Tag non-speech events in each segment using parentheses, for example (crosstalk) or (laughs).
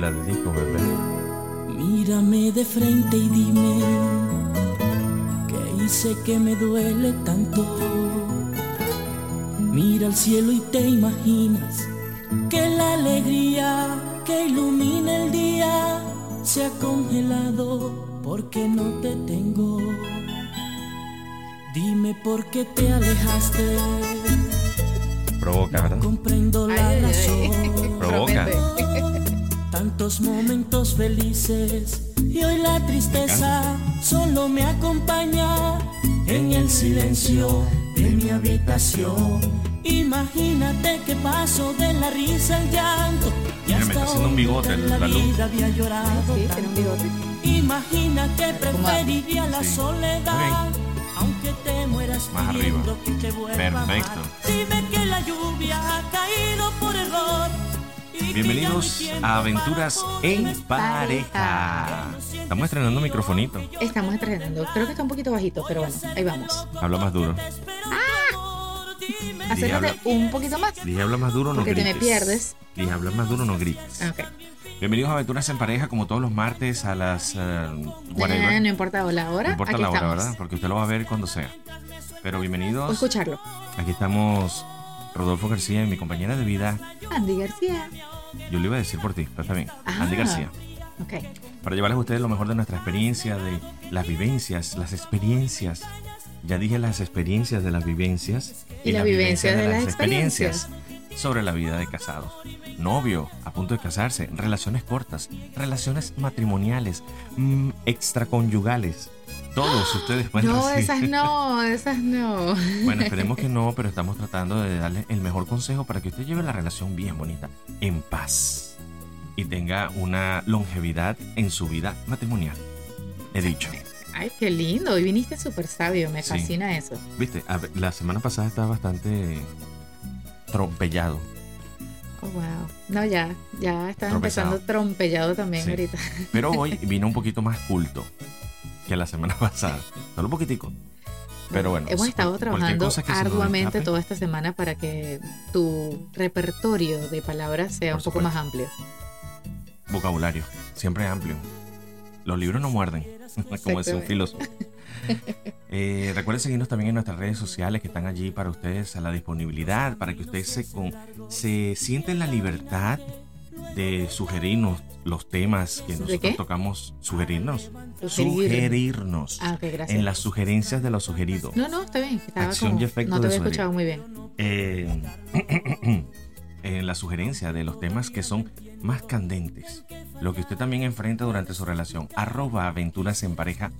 la dedico, bebé. Mírame de frente y dime que hice que me duele tanto. Mira al cielo y te imaginas que la alegría que ilumina el día se ha congelado porque no te tengo. Dime por qué te alejaste. Provoca, ¿verdad? Comprendo la Ay, ay, ay. razón. Provoca. Tantos momentos felices y hoy la tristeza solo me acompaña en el silencio de mi habitación. Imagínate que paso de la risa al llanto y Mira, me hasta está haciendo un bigote en la la luz. vida había llorado Sí, tiene un bigote. Imagina que preferiría la Sí. soledad, aunque te mueras Más arriba. que te vuelva a amar. Perfecto. Dime que la lluvia ha caído por error. Bienvenidos a Aventuras en. Pareja. Estamos estrenando microfonito. Estamos estrenando. Creo que está un poquito bajito, pero bueno, ahí vamos. Habla más duro. Acércate un poquito más. Dije habla más duro, no Porque te grites. me pierdes. Dije habla más duro, no grites. Ah, Ok. Bienvenidos a Aventuras en Pareja, como todos los martes a las whatever. Eh, no importa la hora. No importa aquí la hora, estamos. ¿verdad? Porque usted lo va a ver cuando sea. Pero O bienvenidos. escucharlo. Aquí estamos Rodolfo García y mi compañera de vida. Andy García. Yo le iba a decir por ti, pero está bien. Ah. Andy García. Ok. Para llevarles a ustedes lo mejor de nuestra experiencia, de las vivencias, las experiencias. Ya dije las experiencias de las vivencias. Y la vivencia de las experiencias. Sobre la vida de casados. Novio, a punto de casarse, relaciones cortas, relaciones matrimoniales, mm, extraconyugales. Todos ustedes pueden No, esas no, esas no. (laughs) Bueno, esperemos que no, pero estamos tratando de darle el mejor consejo para que usted lleve la relación bien bonita, en paz y tenga una longevidad en su vida matrimonial. He dicho, Ay, qué lindo. Hoy viniste súper sabio. Me Sí. fascina eso. viste, A la semana pasada estaba bastante trompellado. Oh, wow. No, ya. Ya estás Tropezado. empezando trompellado también Sí. ahorita. Pero (laughs) hoy vino un poquito más culto que la semana (laughs) pasada, solo un poquitico. Pero bueno, Hemos cual- estado trabajando arduamente toda esta semana para que tu repertorio de palabras sea Por un poco supuesto. más amplio. vocabulario, siempre amplio. Los libros no muerden, (laughs) como decía un filósofo. (laughs) Eh, recuerden seguirnos también en nuestras redes sociales que están allí para ustedes a la disponibilidad, para que ustedes se, con, se sienten la libertad de sugerirnos los temas que nosotros qué? tocamos, sugerirnos, Sugerir. sugerirnos Ah, ok, gracias. en las sugerencias de los sugeridos. No, no, está bien. Estaba Acción como- y efecto no te había sugerir. escuchado muy bien. Eh, (clears throat) en la sugerencia de los temas que son más candentes. Lo que usted también enfrenta durante su relación. Arroba aventuras en pareja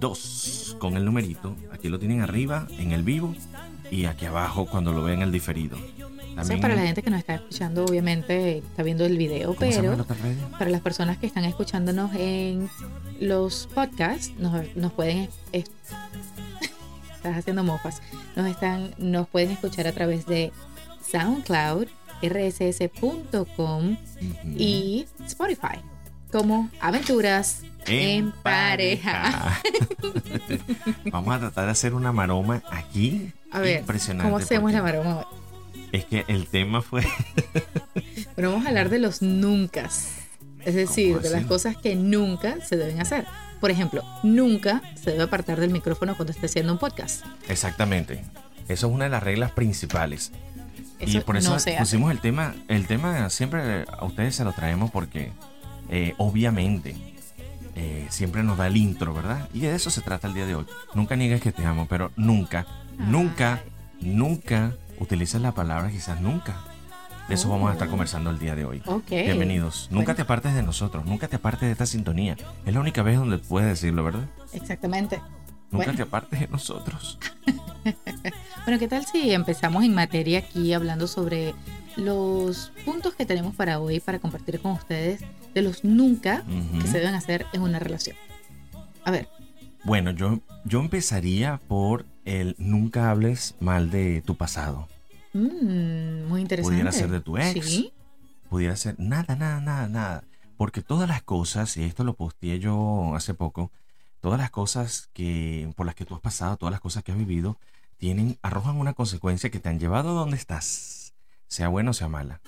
2 con el numerito. Aquí lo tienen arriba en el vivo y aquí abajo cuando lo vean el diferido. También, para la gente que nos está escuchando, obviamente está viendo el video, ¿Cómo se llaman pero para las personas que están escuchándonos en los podcasts, nos, nos pueden... es- (laughs) estás haciendo mofas. Nos, están, nos pueden escuchar a través de SoundCloud, rss.com y Spotify como Aventuras en, pareja. (laughs) Vamos a tratar de hacer una maroma aquí. A ver, Impresionante. ¿cómo hacemos la maroma? Es que el tema fue (laughs) Pero vamos a hablar de los nunca. Es decir, ¿Cómo de las cosas que nunca se deben hacer. Por ejemplo, nunca se debe apartar del micrófono cuando esté haciendo un podcast. exactamente. Eso es una de las reglas principales. y por eso no pusimos el tema. El tema siempre a ustedes se lo traemos porque eh, obviamente eh, siempre nos da el intro, ¿verdad? Y de eso se trata el día de hoy. Nunca niegues que te amo, pero nunca, nunca, nunca utilices la palabra quizás nunca. De eso vamos a estar Oh. conversando el día de hoy. Bienvenidos. Nunca Bueno. te apartes de nosotros, nunca te apartes de esta sintonía. Es la única vez donde puedes decirlo, ¿verdad? Exactamente. Nunca Bueno. te apartes de nosotros. (laughs) Bueno, ¿qué tal si empezamos en materia aquí hablando sobre los puntos que tenemos para hoy para compartir con ustedes de los nunca que se deben hacer en una relación? A ver, Bueno, yo, yo empezaría por el nunca hables mal de tu pasado. Mm, muy interesante. Pudiera ser de tu ex. Sí. Pudiera ser nada, nada, nada, nada. Porque todas las cosas, y esto lo posteé yo hace poco, todas las cosas que por las que tú has pasado, todas las cosas que has vivido, tienen, arrojan una consecuencia que te han llevado a donde estás. sea buena o sea mala.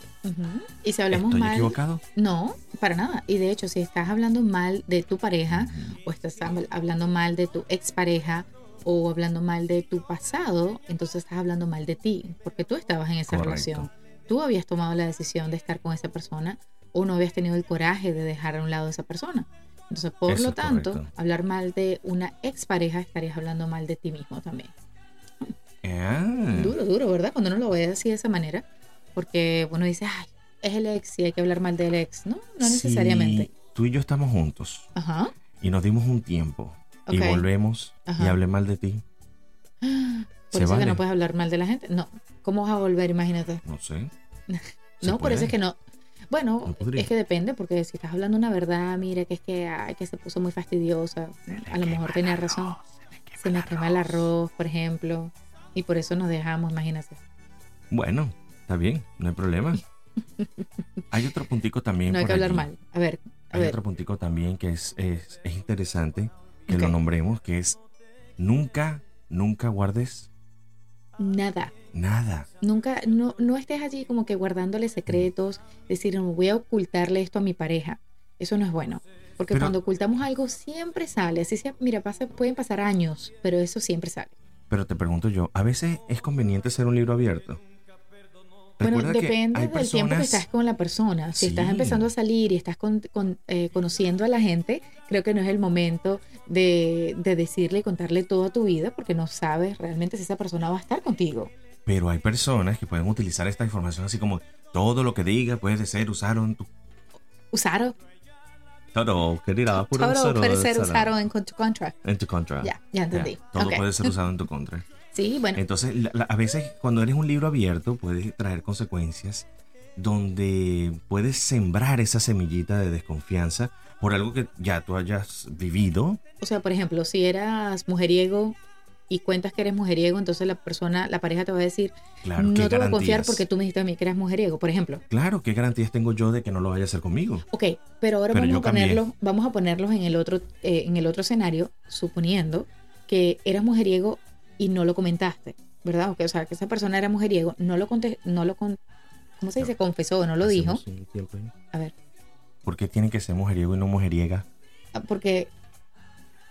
Y si hablamos ¿Estoy mal. equivocado? No, para nada. Y de hecho, si estás hablando mal de tu pareja, o estás hab- hablando mal de tu expareja, o hablando mal de tu pasado, entonces estás hablando mal de ti, porque tú estabas en esa Correcto. relación. Tú habías tomado la decisión de estar con esa persona, o no habías tenido el coraje de dejar a un lado a esa persona. Entonces, por Eso lo tanto, correcto. hablar mal de una expareja estarías hablando mal de ti mismo también. Ah, Duro, duro, ¿verdad? Cuando uno lo ve así de esa manera, porque uno dice, ay, es el ex y hay que hablar mal del ex. No, no si necesariamente. tú y yo estamos juntos Ajá. y nos dimos un tiempo y volvemos y hablé mal de ti, (gasps) Por ¿Se eso es que no puedes hablar mal de la gente. No, ¿cómo vas a volver? Imagínate. no sé. (laughs) No, por eso es que no. Bueno, No es que depende, porque si estás hablando una verdad, mira que es que, ay, que se puso muy fastidiosa, a lo mejor tenía razón. Se me quema el arroz, por ejemplo, y por eso nos dejamos, imagínate. Bueno, está bien, no hay problema. (laughs) Hay otro puntico también. No hay por que hablar mal. A ver, a Hay ver. otro puntico también que es, es, es interesante que lo nombremos, que es nunca, nunca guardes Nada. nada. Nunca, no, no estés allí como que guardándole secretos, decir, no voy a ocultarle esto a mi pareja. Eso no es bueno. Porque Pero- cuando ocultamos algo siempre sale. Así sea, mira, pasa, pueden pasar años, pero eso siempre sale. Pero te pregunto yo, ¿a veces es conveniente ser un libro abierto? Bueno, Recuerda que depende del tiempo que personas- estás con la persona. Si estás Sí. empezando a salir y estás con- con, eh, conociendo a la gente, creo que no es el momento de, de decirle y contarle toda tu vida porque no sabes realmente si esa persona va a estar contigo. Pero hay personas que pueden utilizar esta información así como todo lo que diga puede ser usado en tu... Usaro, Todo, querida, puro todo puede ser usado en tu contra. En tu contra. Ya, ya entendí. Todo Ok. puede ser (laughs) usado en tu contra. Sí, bueno, Entonces, la- la- a veces cuando eres un libro abierto puede traer consecuencias donde puedes sembrar esa semillita de desconfianza por algo que ya tú hayas vivido. o sea, por ejemplo, si eras mujeriego y cuentas que eres mujeriego, entonces la persona, la pareja te va a decir, Claro, no ¿qué te voy a confiar garantías? porque tú me dijiste a mí que eras mujeriego, por ejemplo. Claro, ¿qué garantías tengo yo de que no lo vaya a hacer conmigo? Ok, pero ahora Pero vamos, a ponerlos, vamos a ponerlos en el otro, eh, en el otro escenario, suponiendo que eras mujeriego y no lo comentaste, ¿verdad? O, que, o sea, que esa persona era mujeriego, no lo conté, no lo con, ¿cómo se dice? Confesó, no lo dijo. A ver, ¿Por qué tiene que ser mujeriego y no mujeriega? ah, porque,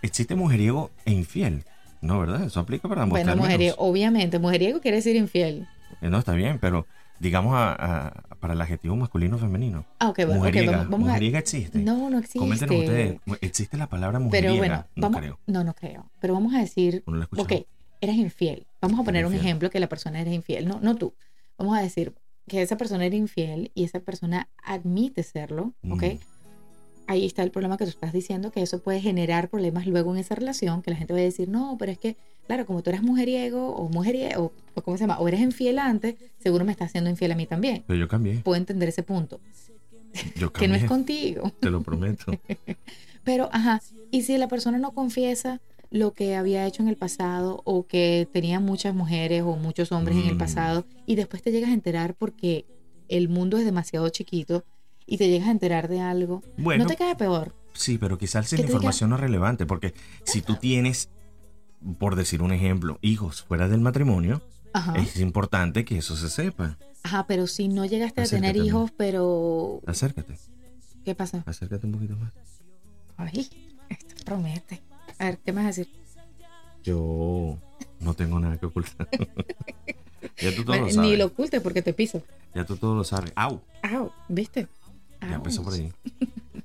Existe mujeriego e infiel. No, ¿verdad? Eso aplica para ambos bueno, términos. mujeriego, obviamente, mujeriego quiere decir infiel. Eh, No, está bien, pero digamos a- a- para el adjetivo masculino o femenino. Ah, ok, bueno, mujeriega. vamos, vamos a... ¿Mujeriega existe? No, no existe. Coméntenos ustedes, ¿existe la palabra mujeriega? Pero bueno, no vamos, creo. no, no creo. Pero vamos a decir, No ok, eres infiel. Vamos a poner un infiel. ejemplo que la persona era infiel, no, no tú. Vamos a decir que esa persona era infiel y esa persona admite serlo, ¿ok? Mm. Ahí está el problema que tú estás diciendo, que eso puede generar problemas luego en esa relación, que la gente va a decir, no, pero es que, claro, como tú eras mujeriego o mujeriego, o, ¿cómo se llama? O eres infiel antes, seguro me estás siendo infiel a mí también. Pero yo cambié. Puedo entender ese punto, Yo (laughs) que no cambié. es contigo. Te lo prometo. (laughs) Pero, ajá, y si la persona no confiesa lo que había hecho en el pasado o que tenía muchas mujeres o muchos hombres en el Mm. pasado y después te llegas a enterar porque el mundo es demasiado chiquito y te llegas a enterar de algo, Bueno, no te cae peor. sí, pero quizás la información no es relevante, porque si tú tienes, por decir un ejemplo, hijos fuera del matrimonio, Ajá. es importante que eso se sepa. Ajá, pero si no llegaste a Acércate tener a hijos, pero Acércate, ¿qué pasa? acércate un poquito más. Ay, esto promete. A ver, ¿qué me vas a decir? Yo no tengo nada que ocultar. (laughs) ya tú todo Bueno, lo sabes. Ni lo ocultes porque te piso. Ya tú todo lo sabes. ¡Au! Au, ¿viste? Ya empezó por ahí.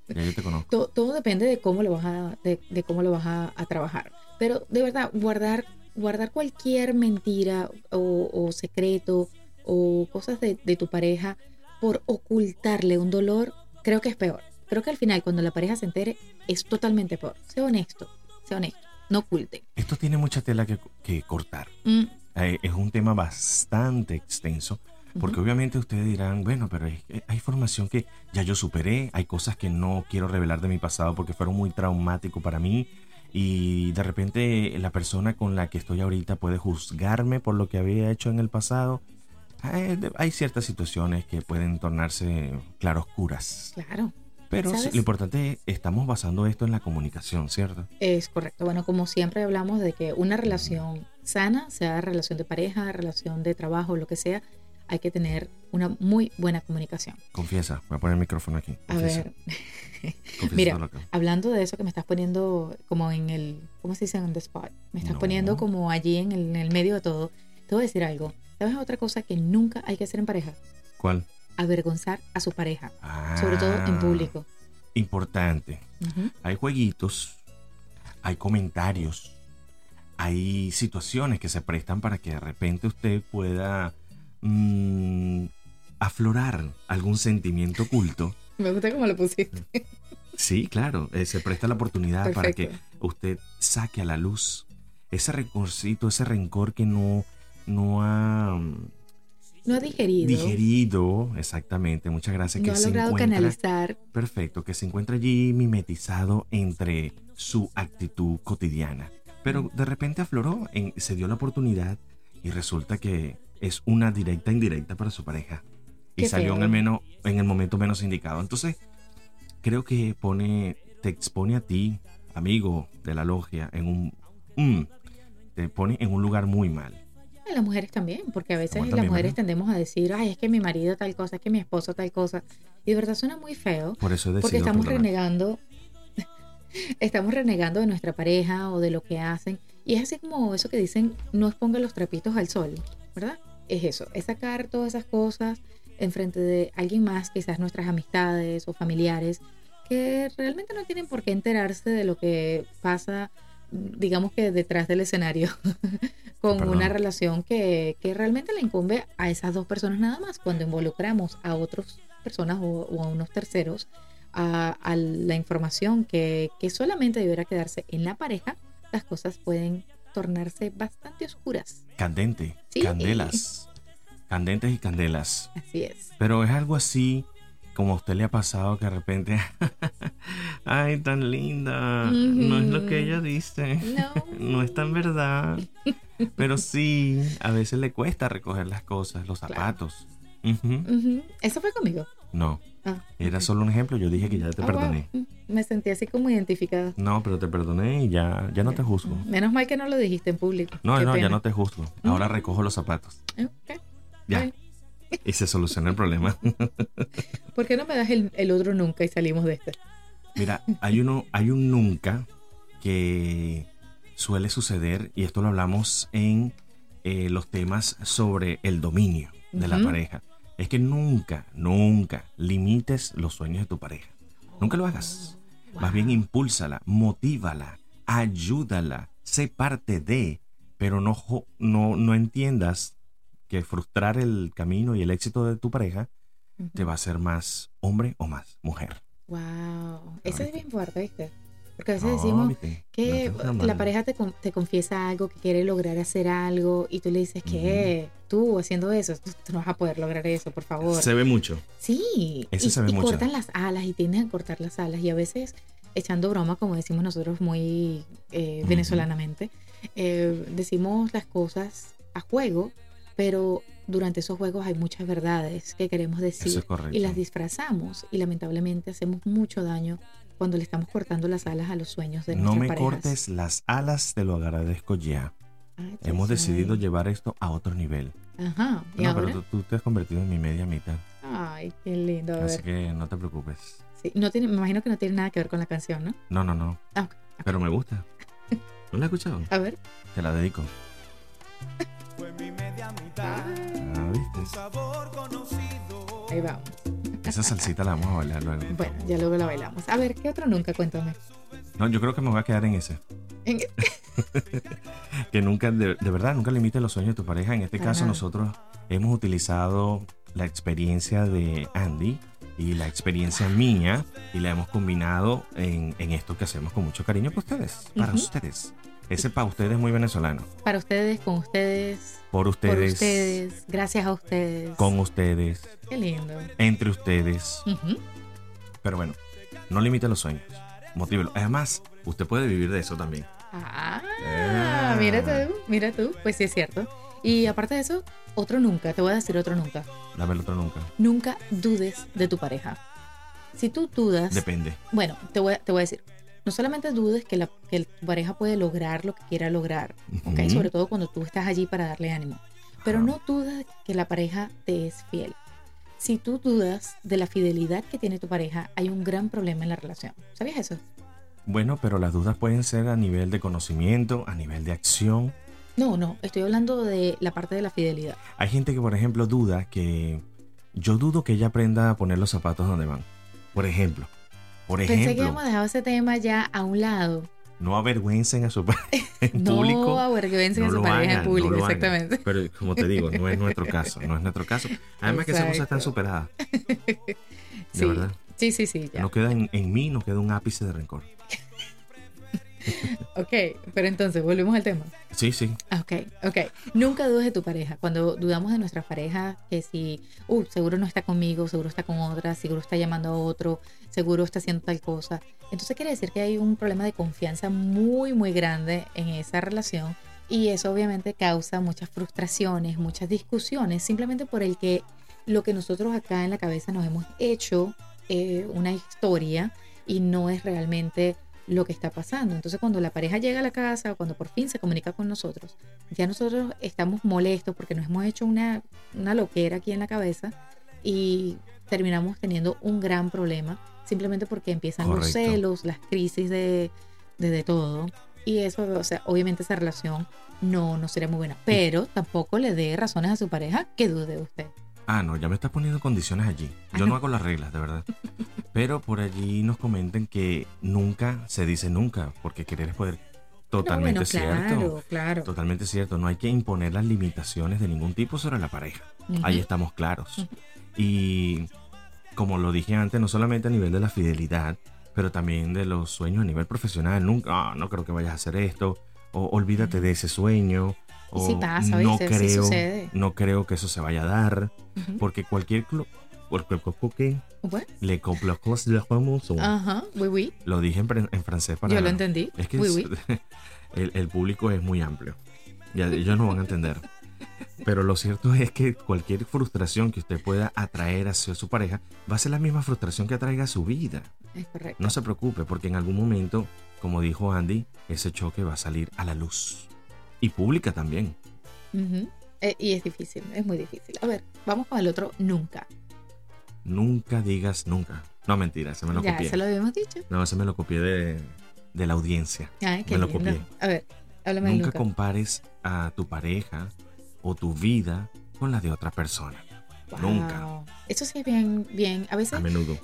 Ya yo te conozco. todo, todo depende de cómo lo vas a, de, de cómo lo vas a, a trabajar. Pero de verdad, guardar, guardar cualquier mentira o, o secreto o cosas de, de tu pareja por ocultarle un dolor, creo que es peor. Creo que al final, cuando la pareja se entere, es totalmente peor. Sé honesto, sé honesto, no oculte. Esto tiene mucha tela que, que cortar. Mm, Eh, es un tema bastante extenso. Porque obviamente ustedes dirán, bueno, pero hay, hay información que ya yo superé, hay cosas que no quiero revelar de mi pasado porque fueron muy traumáticos para mí y de repente la persona con la que estoy ahorita puede juzgarme por lo que había hecho en el pasado. Eh, de- Hay ciertas situaciones que pueden tornarse claroscuras, claro, pero lo importante es, estamos basando esto en la comunicación, ¿cierto? es correcto. Bueno, como siempre hablamos de que una relación sana, sea relación de pareja, relación de trabajo, lo que sea, hay que tener una muy buena comunicación. Confiesa, voy a poner el micrófono aquí. A ver, (laughs) mira, hablando de eso que me estás poniendo como en el, ¿cómo se dice? En the spot. Me estás No. poniendo como allí en el, en el medio de todo. Te voy a decir algo. ¿Sabes otra cosa que nunca hay que hacer en pareja? ¿Cuál? Avergonzar a su pareja, sobre todo en Ah, público. Importante. Hay jueguitos, hay comentarios, hay situaciones que se prestan para que de repente usted pueda mm, aflorar algún sentimiento oculto. (laughs) Me gusta cómo lo pusiste. Sí, claro, eh, se presta la oportunidad para que usted saque a la luz ese rencorcito, ese rencor que no, no ha No ha digerido. digerido, exactamente, muchas gracias, no que ha se logrado encuentra, canalizar. perfecto, que se encuentra allí mimetizado entre su actitud cotidiana. Pero de repente afloró, en- se dio la oportunidad y resulta que es una directa indirecta para su pareja. Y Qué salió en el, menos, en el momento menos indicado. Entonces, creo que pone, te expone a ti, amigo de la logia, en un... mm, te pone en un lugar muy mal. A las mujeres también, porque a veces las mujeres tendemos a decir, ay, es que mi marido tal cosa, es que mi esposo tal cosa. Y de verdad suena muy feo, Por eso porque estamos perdonar. renegando, (laughs) estamos renegando de nuestra pareja o de lo que hacen. Y es así como eso que dicen, no exponga los trapitos al sol, ¿verdad? Es eso, es sacar todas esas cosas enfrente de alguien más, quizás nuestras amistades o familiares, que realmente no tienen por qué enterarse de lo que pasa, digamos que detrás del escenario, (laughs) con Perdón. una relación que, que realmente le incumbe a esas dos personas nada más. Cuando involucramos a otras personas o, o a unos terceros a, a la información que, que solamente deberá quedarse en la pareja, las cosas pueden tornarse bastante oscuras. Candente, Sí. candelas. Candentes y candelas. Así es. Pero es algo así como a usted le ha pasado que de repente, (laughs) ay, tan linda, no es lo que ella dice, No. (laughs) no es tan verdad. Pero sí, a veces le cuesta recoger las cosas, los Claro. zapatos. Ujú. Eso fue conmigo. No, Ah, era solo un ejemplo, yo dije que ya te Ah, perdoné. wow. Me sentí así como identificada. No, pero te perdoné y ya, ya no te juzgo. Menos mal que no lo dijiste en público. No, Qué no, ya no te juzgo. Ahora recojo los zapatos. Ok. Ya. Y se soluciona el problema. (laughs) ¿Por qué no me das el, el otro nunca y salimos de este? Mira, hay uno, hay un nunca que suele suceder, y esto lo hablamos en eh, los temas sobre el dominio de la pareja. Es que nunca, nunca limites los sueños de tu pareja. Nunca lo hagas. Más bien impúlsala, motívala, ayúdala, sé parte de, pero no, no, no entiendas que frustrar el camino y el éxito de tu pareja te va a hacer más hombre o más mujer. Wow. Eso es bien fuerte, ¿viste? Porque a veces No, decimos ¿viste? que No la pareja te, te confiesa algo, que quiere lograr hacer algo, y tú le dices que tú haciendo eso, tú, tú no vas a poder lograr eso, por favor. Se ve mucho. Sí, Eso y, se ve y mucho. cortan las alas y tienden a cortar las alas y a veces echando broma, como decimos nosotros muy eh, venezolanamente, eh, decimos las cosas a juego, pero durante esos juegos hay muchas verdades que queremos decir Eso es correcto. y las disfrazamos y lamentablemente hacemos mucho daño cuando le estamos cortando las alas a los sueños de no me parejas. cortes las alas, te lo agradezco ya. Ay, Hemos decidido llevar esto a otro nivel. Ajá, ¿y No, ahora? pero tú, tú te has convertido en mi media mitad. Ay, qué lindo. A Así ver. que no te preocupes. Sí, no tiene, me imagino que no tiene nada que ver con la canción, ¿no? No, no, no. Ah. Pero me gusta. ¿No la has escuchado? A ver. Te la dedico. (laughs) Fue mi media mitad, Ah, un ¿viste? sabor conocido. Ahí vamos. Esa salsita la vamos a bailar luego. Bueno, ya luego la bailamos. A ver, ¿qué otro nunca? Cuéntame. No, yo creo que me voy a quedar en ese. En- (laughs) Que nunca, de, de verdad, nunca limites los sueños de tu pareja. En este caso, nosotros hemos utilizado la experiencia de Andy y la experiencia mía y la hemos combinado en, en esto que hacemos con mucho cariño para ustedes. Para ustedes. Ese para ustedes muy venezolano. Para ustedes, con ustedes, Por por ustedes, ustedes, gracias a ustedes. con ustedes, Qué lindo. entre ustedes. Pero bueno, no limite los sueños. Motívelo. Además, usted puede vivir de eso también. Ah, Ah. mira tú, mira tú. Pues sí es cierto. Y aparte de eso, otro nunca, te voy a decir otro nunca. Dame el otro nunca. Nunca dudes de tu pareja. Si tú dudas, Depende. bueno, te voy, te voy a decir, no solamente dudes que, la, que tu pareja puede lograr lo que quiera lograr, ¿ok? Ujú. Sobre todo cuando tú estás allí para darle ánimo. pero no dudas que la pareja te es fiel. Si tú dudas de la fidelidad que tiene tu pareja, hay un gran problema en la relación. ¿Sabías eso? Bueno, pero las dudas pueden ser a nivel de conocimiento, a nivel de acción. No, no, estoy hablando de la parte de la fidelidad. Hay gente que, por ejemplo, duda que... Yo dudo que ella aprenda a poner los zapatos donde van. Por ejemplo. Por Pensé que habíamos dejado ese tema ya a un lado. no avergüencen a su pareja (laughs) en no público. avergüencen no a su pareja hagan, en público, no lo hagan. exactamente. Pero como te digo, no es nuestro caso, no es nuestro caso. Además que esas cosas están Exacto. superadas. (laughs) De Sí, verdad. sí, sí, sí, ya. No queda en, en mí, no queda un ápice de rencor. Ok, pero entonces, volvemos al tema. Sí, sí. Ok, ok. Nunca dudes de tu pareja. Cuando dudamos de nuestra pareja, que si, uh, seguro no está conmigo, seguro está con otra, seguro está llamando a otro, seguro está haciendo tal cosa. Entonces quiere decir que hay un problema de confianza muy, muy grande en esa relación y eso obviamente causa muchas frustraciones, muchas discusiones, simplemente por el que lo que nosotros acá en la cabeza nos hemos hecho eh, una historia y no es realmente lo que está pasando. Entonces cuando la pareja llega a la casa o cuando por fin se comunica con nosotros, ya nosotros estamos molestos porque nos hemos hecho una, una loquera aquí en la cabeza y terminamos teniendo un gran problema simplemente porque empiezan los celos, las crisis de, de, de todo. Y eso, o sea, obviamente esa relación no, no sería muy buena. Pero tampoco le dé razones a su pareja que dude de usted. Ah, no, ya me estás poniendo condiciones allí. Yo no (laughs) hago las reglas, de verdad. Pero por allí nos comentan que nunca se dice nunca, porque querer es poder. Totalmente No, bueno, cierto. Claro, claro. Totalmente cierto. No hay que imponer las limitaciones de ningún tipo sobre la pareja. Ahí estamos claros. Y como lo dije antes, no solamente a nivel de la fidelidad, pero también de los sueños a nivel profesional. Nunca, "Ah, no creo que vayas a hacer esto, o olvídate de ese sueño, o sí pasa, no creo, no creo que eso se vaya a dar, porque cualquier Bueno, le complacos de. Ajá, oui, oui. Lo dije en, francés para. Yo lo entendí. Es que Oui, es- oui. (laughs) el, el público es muy amplio. Ya, ellos no van a entender. Pero lo cierto es que cualquier frustración que usted pueda atraer hacia su pareja va a ser la misma frustración que atraiga a su vida. Es correcto. No se preocupe, porque en algún momento, como dijo Andy, ese choque va a salir a la luz. Y pública también. Eh, y es difícil, es muy difícil. A ver, vamos con el otro nunca. Nunca digas nunca. No, mentira, se me lo ya, copié. se lo habíamos dicho. No, se me lo copié de, de la audiencia. Ay, qué Me lo copié. A ver, háblame Nunca compares a tu pareja o tu vida con la de otra persona. Nunca. Eso sí es bien, bien. A veces A menudo.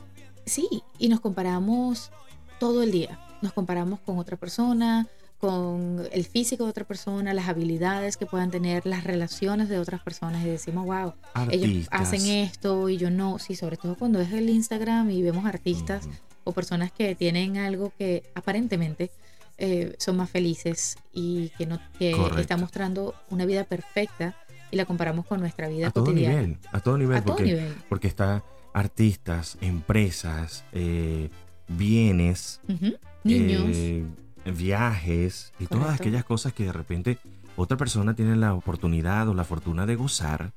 sí, y nos comparamos todo el día. Nos comparamos con otra persona, con el físico de otra persona, las habilidades que puedan tener, las relaciones de otras personas y decimos, wow, ellos Artistas. hacen esto y yo no. Sí, sobre todo cuando es el Instagram y vemos artistas Ujú. o personas que tienen algo que aparentemente eh, son más felices y que no que Correcto. está mostrando una vida perfecta y la comparamos con nuestra vida A todo cotidiana. nivel. A todo nivel. A todo porque, nivel. porque está artistas, empresas, eh, bienes, Ujú. Niños. eh, viajes y todas Correcto. aquellas cosas que de repente otra persona tiene la oportunidad o la fortuna de gozar,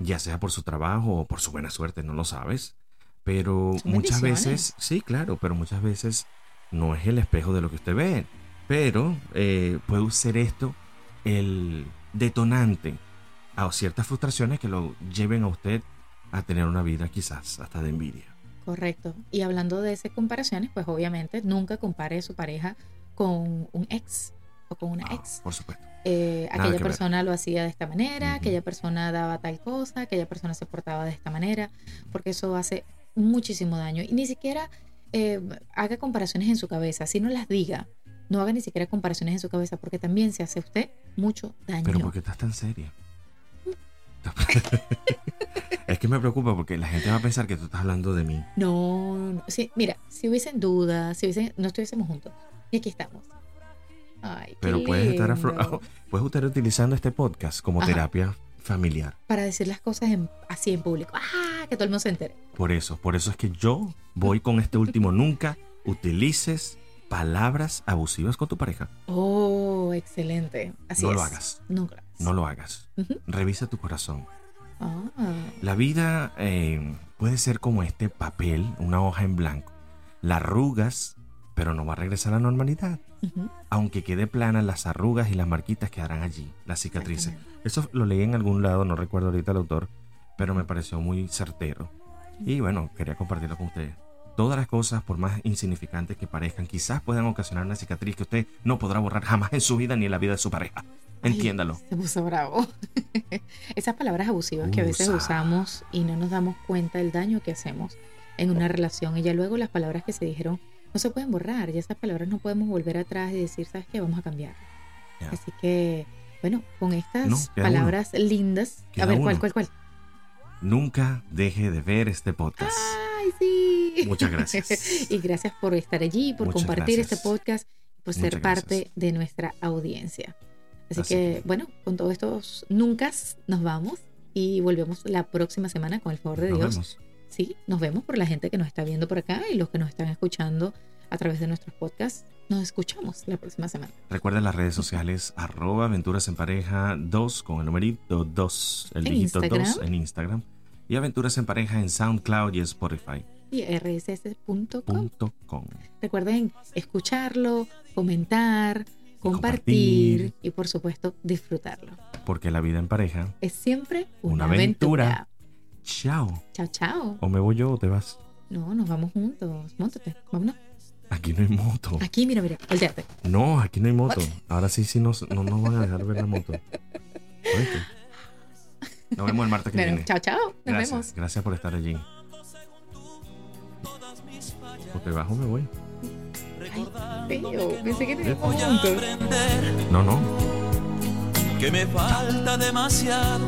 ya sea por su trabajo o por su buena suerte, no lo sabes. Pero Son muchas veces, sí, claro, pero muchas veces no es el espejo de lo que usted ve. Pero eh, puede ser esto el detonante a ciertas frustraciones que lo lleven a usted a tener una vida quizás hasta de envidia. Correcto. Y hablando de esas comparaciones, pues obviamente nunca compare a su pareja con un ex o con una Ah, ex. por supuesto. Eh, aquella ver. persona lo hacía de esta manera, aquella persona daba tal cosa, aquella persona se portaba de esta manera, porque eso hace muchísimo daño. Y ni siquiera eh, haga comparaciones en su cabeza, si no las diga, no haga ni siquiera comparaciones en su cabeza, porque también se hace usted mucho daño. Pero ¿por qué estás tan seria? (laughs) es que me preocupa porque la gente va a pensar que tú estás hablando de mí. No, no, sí, mira, si hubiesen dudas, si hubiesen, no estuviésemos juntos. Y aquí estamos. Ay, Pero puedes estar, afro- (laughs) puedes estar utilizando este podcast como Ajá. terapia familiar. Para decir las cosas en- así en público. ¡Ah! Que todo el mundo se entere. Por eso, por eso es que yo voy con este último. (laughs) Nunca utilices palabras abusivas con tu pareja. Oh, excelente. Así No es. lo hagas. Nunca. No lo hagas. Revisa tu corazón. Ah, La vida eh, puede ser como este papel, una hoja en blanco. La arrugas, pero no va a regresar a la normalidad. Aunque quede plana, las arrugas y las marquitas quedarán allí, las cicatrices. Eso lo leí en algún lado, no recuerdo ahorita el autor, pero me pareció muy certero. Y bueno, quería compartirlo con ustedes. Todas las cosas, por más insignificantes que parezcan, quizás puedan ocasionar una cicatriz que usted no podrá borrar jamás en su vida ni en la vida de su pareja. Ay, Entiéndalo. se puso bravo. (laughs) Esas palabras abusivas que a veces Usa. usamos y no nos damos cuenta del daño que hacemos en una relación. Y ya luego las palabras que se dijeron no se pueden borrar. Ya esas palabras no podemos volver atrás y decir, ¿sabes qué? Vamos a cambiar. Así que, bueno, con estas No, palabras lindas. Queda a ver, ¿cuál, uno. cuál, cuál? Nunca deje de ver este podcast. ¡Ay, sí! Muchas gracias. (laughs) y gracias por estar allí, por Muchas compartir gracias. este podcast, por ser gracias. parte de nuestra audiencia. Así, Así que, que- bueno, con todos estos nunca nos vamos y volvemos la próxima semana con el favor de Nos Dios. vemos. Sí, nos vemos por la gente que nos está viendo por acá y los que nos están escuchando a través de nuestros podcasts. Nos escuchamos la próxima semana. Recuerden las redes sociales arroba aventuras en pareja 2 con el numerito 2, el En dígito 2 Instagram. en Instagram. Y aventuras en pareja en SoundCloud y Spotify. Y rss.com. Recuerden escucharlo, comentar, compartir compartir. y por supuesto disfrutarlo. Porque la vida en pareja. Es siempre una, Una aventura. aventura. Chao. Chao, chao. O me voy yo o te vas. No, nos vamos juntos. Móntate. Vámonos. Aquí no hay moto. Aquí, mira, mira. Volteate. No, aquí no hay moto. Ahora sí, sí nos, no nos van a dejar ver la moto. ¿Oíste? Nos vemos el martes que Bueno, viene. chao, chao. Nos Gracias, vemos. gracias por estar allí. O te vas o me voy. Feo, pensé que teníamos Voy a aprender No, no. que me falta demasiado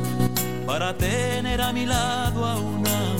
para tener a mi lado a una